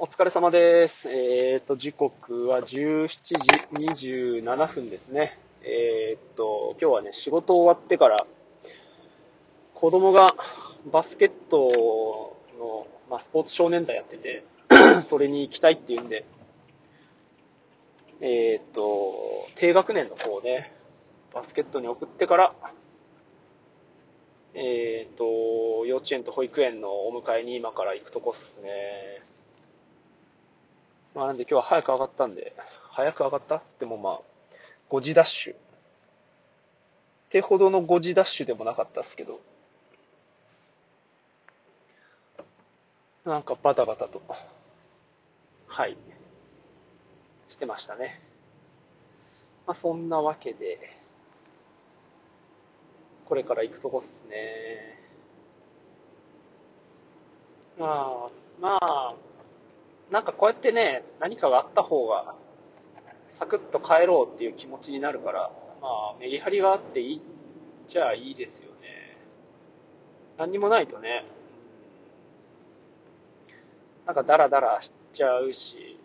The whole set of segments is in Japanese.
お疲れ様です。えっ、と、時刻は17時27分ですね。えっ、と、今日はね、仕事終わってから、子供がバスケットの、まあ、スポーツ少年団やってて、それに行きたいっていうんで、えっ、と、低学年の子をね、バスケットに送ってから、えっ、と、幼稚園と保育園のお迎えに今から行くとこっすね。まあなんで今日は早く上がったんで、早く上がったっつってもまあ、5時ダッシュ。ってほどの5時ダッシュでもなかったっすけど、なんかバタバタと、はい、してましたね。まあそんなわけで、これから行くとこっすね。まあ、まあ、なんかこうやってね、何かがあった方が、サクッと帰ろうっていう気持ちになるから、まあ、メリハリがあっていいじゃあいいですよね。何にもないとね、なんかダラダラしちゃうし、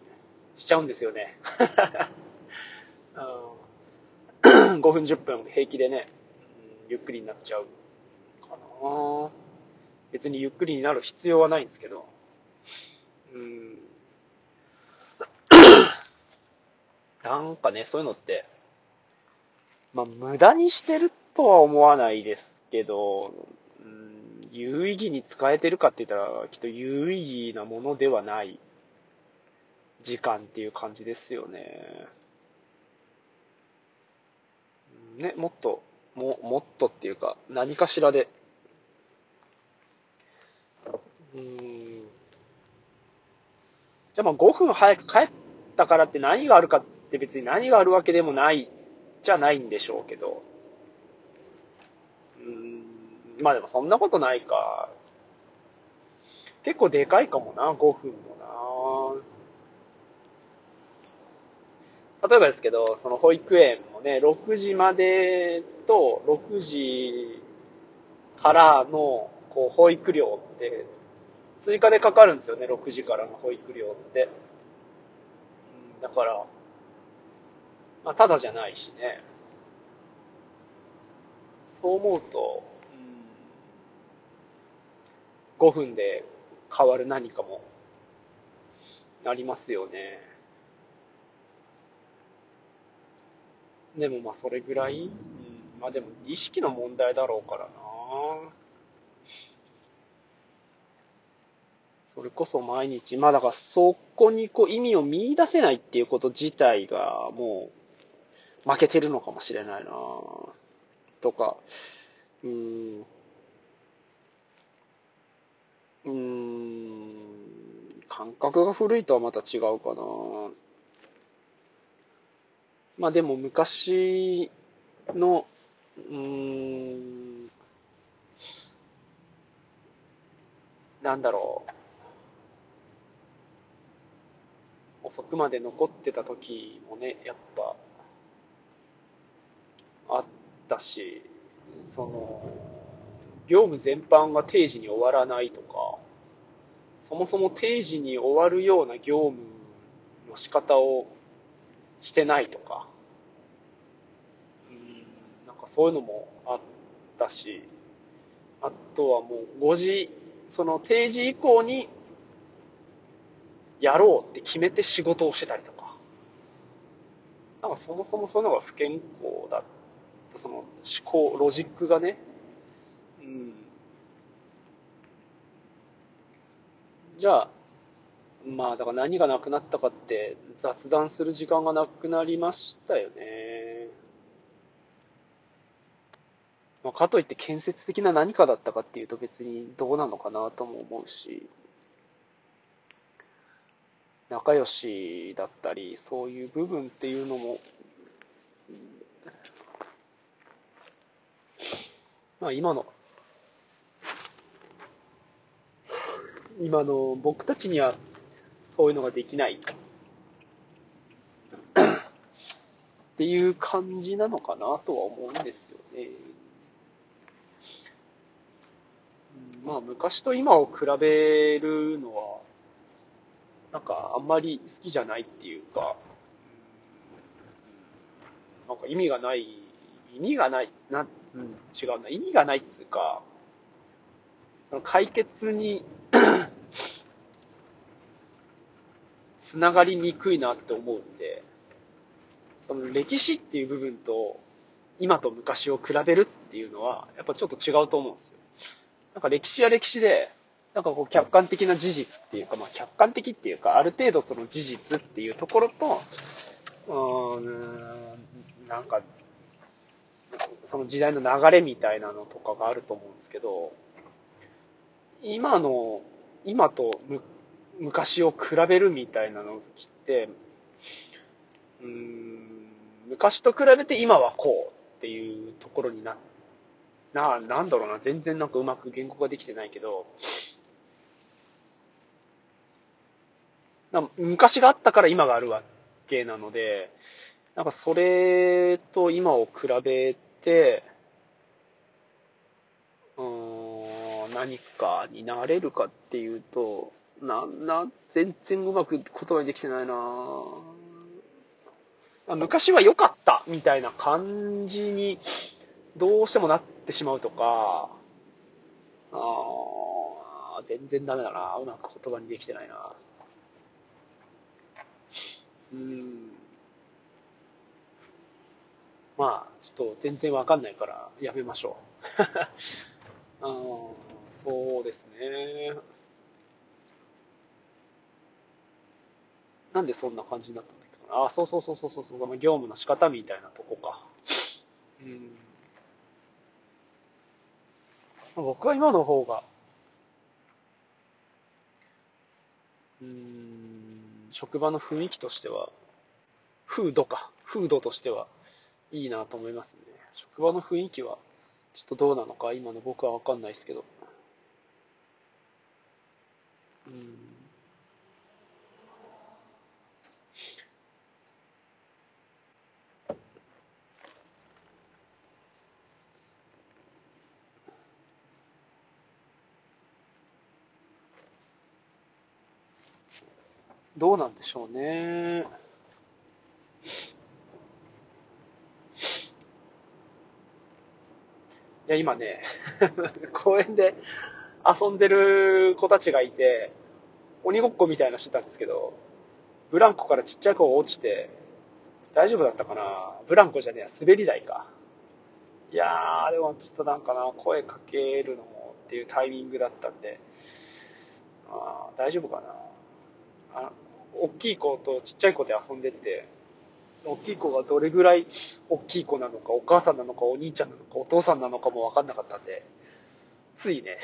しちゃうんですよね。5 分10分平気でね、ゆっくりになっちゃうかな別にゆっくりになる必要はないんですけど、うん。なんかね、そういうのって、まあ、無駄にしてるとは思わないですけど、うん、有意義に使えてるかって言ったら、きっと有意義なものではない時間っていう感じですよね。ね、もっと、も、もっとっていうか、何かしらで、うん。じゃあまあ5分早く帰ったからって何があるかって別に何があるわけでもないじゃないんでしょうけど。うーん。まあでもそんなことないか。結構でかいかもな、5分もな。例えばですけど、その保育園もね、6時までと6時からのこう保育料って追加でかかるんですよね、6時からの保育料って。だから、まあ、ただじゃないしね。そう思うと、うん、5分で変わる何かもなりますよね。でもまあそれぐらい、うん、まあでも意識の問題だろうからなそれこそ毎日、まあだからそこにこう意味を見出せないっていうこと自体がもう負けてるのかもしれないな。とか、うん、うん、感覚が古いとはまた違うかな。まあでも昔の、うん、なんだろう。遅くまで残ってた時もね、やっぱ、ったし、その、業務全般が定時に終わらないとか、そもそも定時に終わるような業務の仕方をしてないとか、うん、なんかそういうのもあったし、あとはもう5時、その定時以降にやろうって決めて仕事をしてたりとか、なんかそもそもそういうのが不健康だった、その思考、ロジックがね、うん。じゃあ、まあだから何がなくなったかって雑談する時間がなくなりましたよね。まあ、かといって建設的な何かだったかっていうと別にどうなのかなとも思うし、仲良しだったり、そういう部分っていうのも、まあ今の、今の僕たちにはそういうのができないっていう感じなのかなとは思うんですよね。まあ昔と今を比べるのは、なんかあんまり好きじゃないっていうか、なんか意味がない、意味がない、な、うん、違うな、意味がないっつうか、その解決に つながりにくいなって思うんで、その歴史っていう部分と、今と昔を比べるっていうのは、やっぱちょっと違うと思うんですよ。なんか歴史は歴史で、なんかこう客観的な事実っていうか、まあ客観的っていうか、ある程度その事実っていうところと、うーん、なんか、その時代の流れみたいなのとかがあると思うんですけど、今の、今と昔を比べるみたいなのって、うーん、昔と比べて今はこうっていうところにな、な、なんだろうな、全然なんかうまく言語ができてないけど、昔があったから今があるわけなので、なんかそれと今を比べてて、うーん、何かになれるかっていうと、な、な、全然うまく言葉にできてないなぁ昔は良かったみたいな感じにどうしてもなってしまうとか、あ全然ダメだな。うまく言葉にできてないな。うん。まあ、ちょっと全然わかんないからやめましょう。あそうですね。なんでそんな感じになったんだっけな。あ、そうそうそうそうそう、その業務の仕方みたいなとこか。うん。僕は今の方が、うん、職場の雰囲気としては、風土か。風土としてはいいなと思いますね。職場の雰囲気は、ちょっとどうなのか、今の僕はわかんないですけど。うんどうなんでしょうね。いや、今ね、公園で遊んでる子たちがいて、鬼ごっこみたいなしてたんですけど、ブランコからちっちゃい子が落ちて、大丈夫だったかな？ブランコじゃねえや、滑り台か。いやー、でもちょっとなんかな、声かけるのもっていうタイミングだったんで、あ大丈夫かな？あ大きい子とちっちゃい子で遊んでって、大きい子がどれぐらい大きい子なのか、お母さんなのか、お兄ちゃんなのか、お父さんなのかもわかんなかったんで、ついね、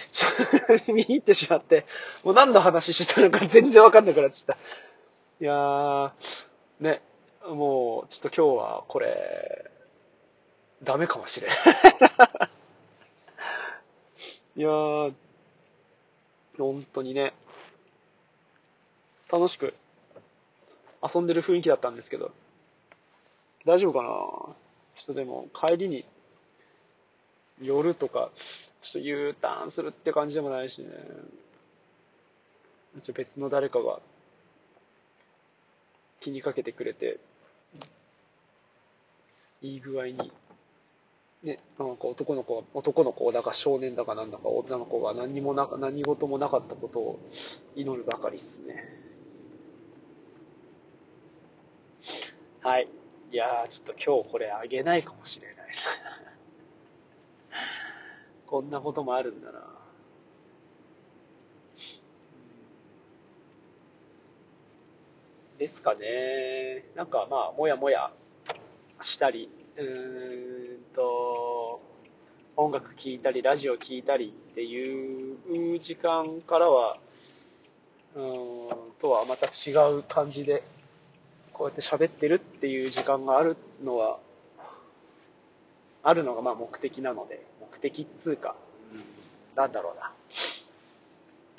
見に行ってしまって、もう何の話してたのか全然わかんなくなっちゃった。いやー、ね、もう、ちょっと今日はこれ、ダメかもしれん。いやー、本当にね、楽しく遊んでる雰囲気だったんですけど、大丈夫かな？ちょっとでも帰りに夜とか、ちょっと U ターンするって感じでもないしね。ちょ別の誰かが気にかけてくれて、いい具合に、ね、なんか男の子、男の子だか少年だかなんだか女の子が何もな何事もなかったことを祈るばかりっすね。はい。いやー、ちょっと今日これあげないかもしれない。こんなこともあるんだな。ですかね。なんかまあ、もやもやしたり、うーんと、音楽聴いたり、ラジオ聴いたりっていう時間からは、うーん、とはまた違う感じでこうやって喋ってるっていう時間があるのは、あるのがまあ目的なので、目的っつうか、うん、なんだろうな。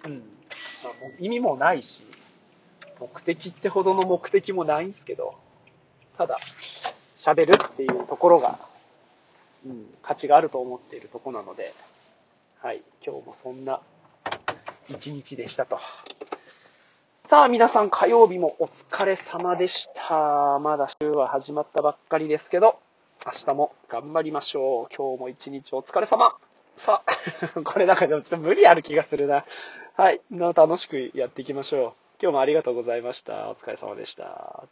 うん。まあ、意味もないし、目的ってほどの目的もないんですけど、ただ、喋るっていうところが、うん、価値があると思っているとこなので、はい、今日もそんな一日でしたと。さあ、皆さん火曜日もお疲れ様でした。まだ週は始まったばっかりですけど、明日も頑張りましょう。今日も一日お疲れ様。さあ、これなんかでもちょっと無理ある気がするな。はい。楽しくやっていきましょう。今日もありがとうございました。お疲れ様でした。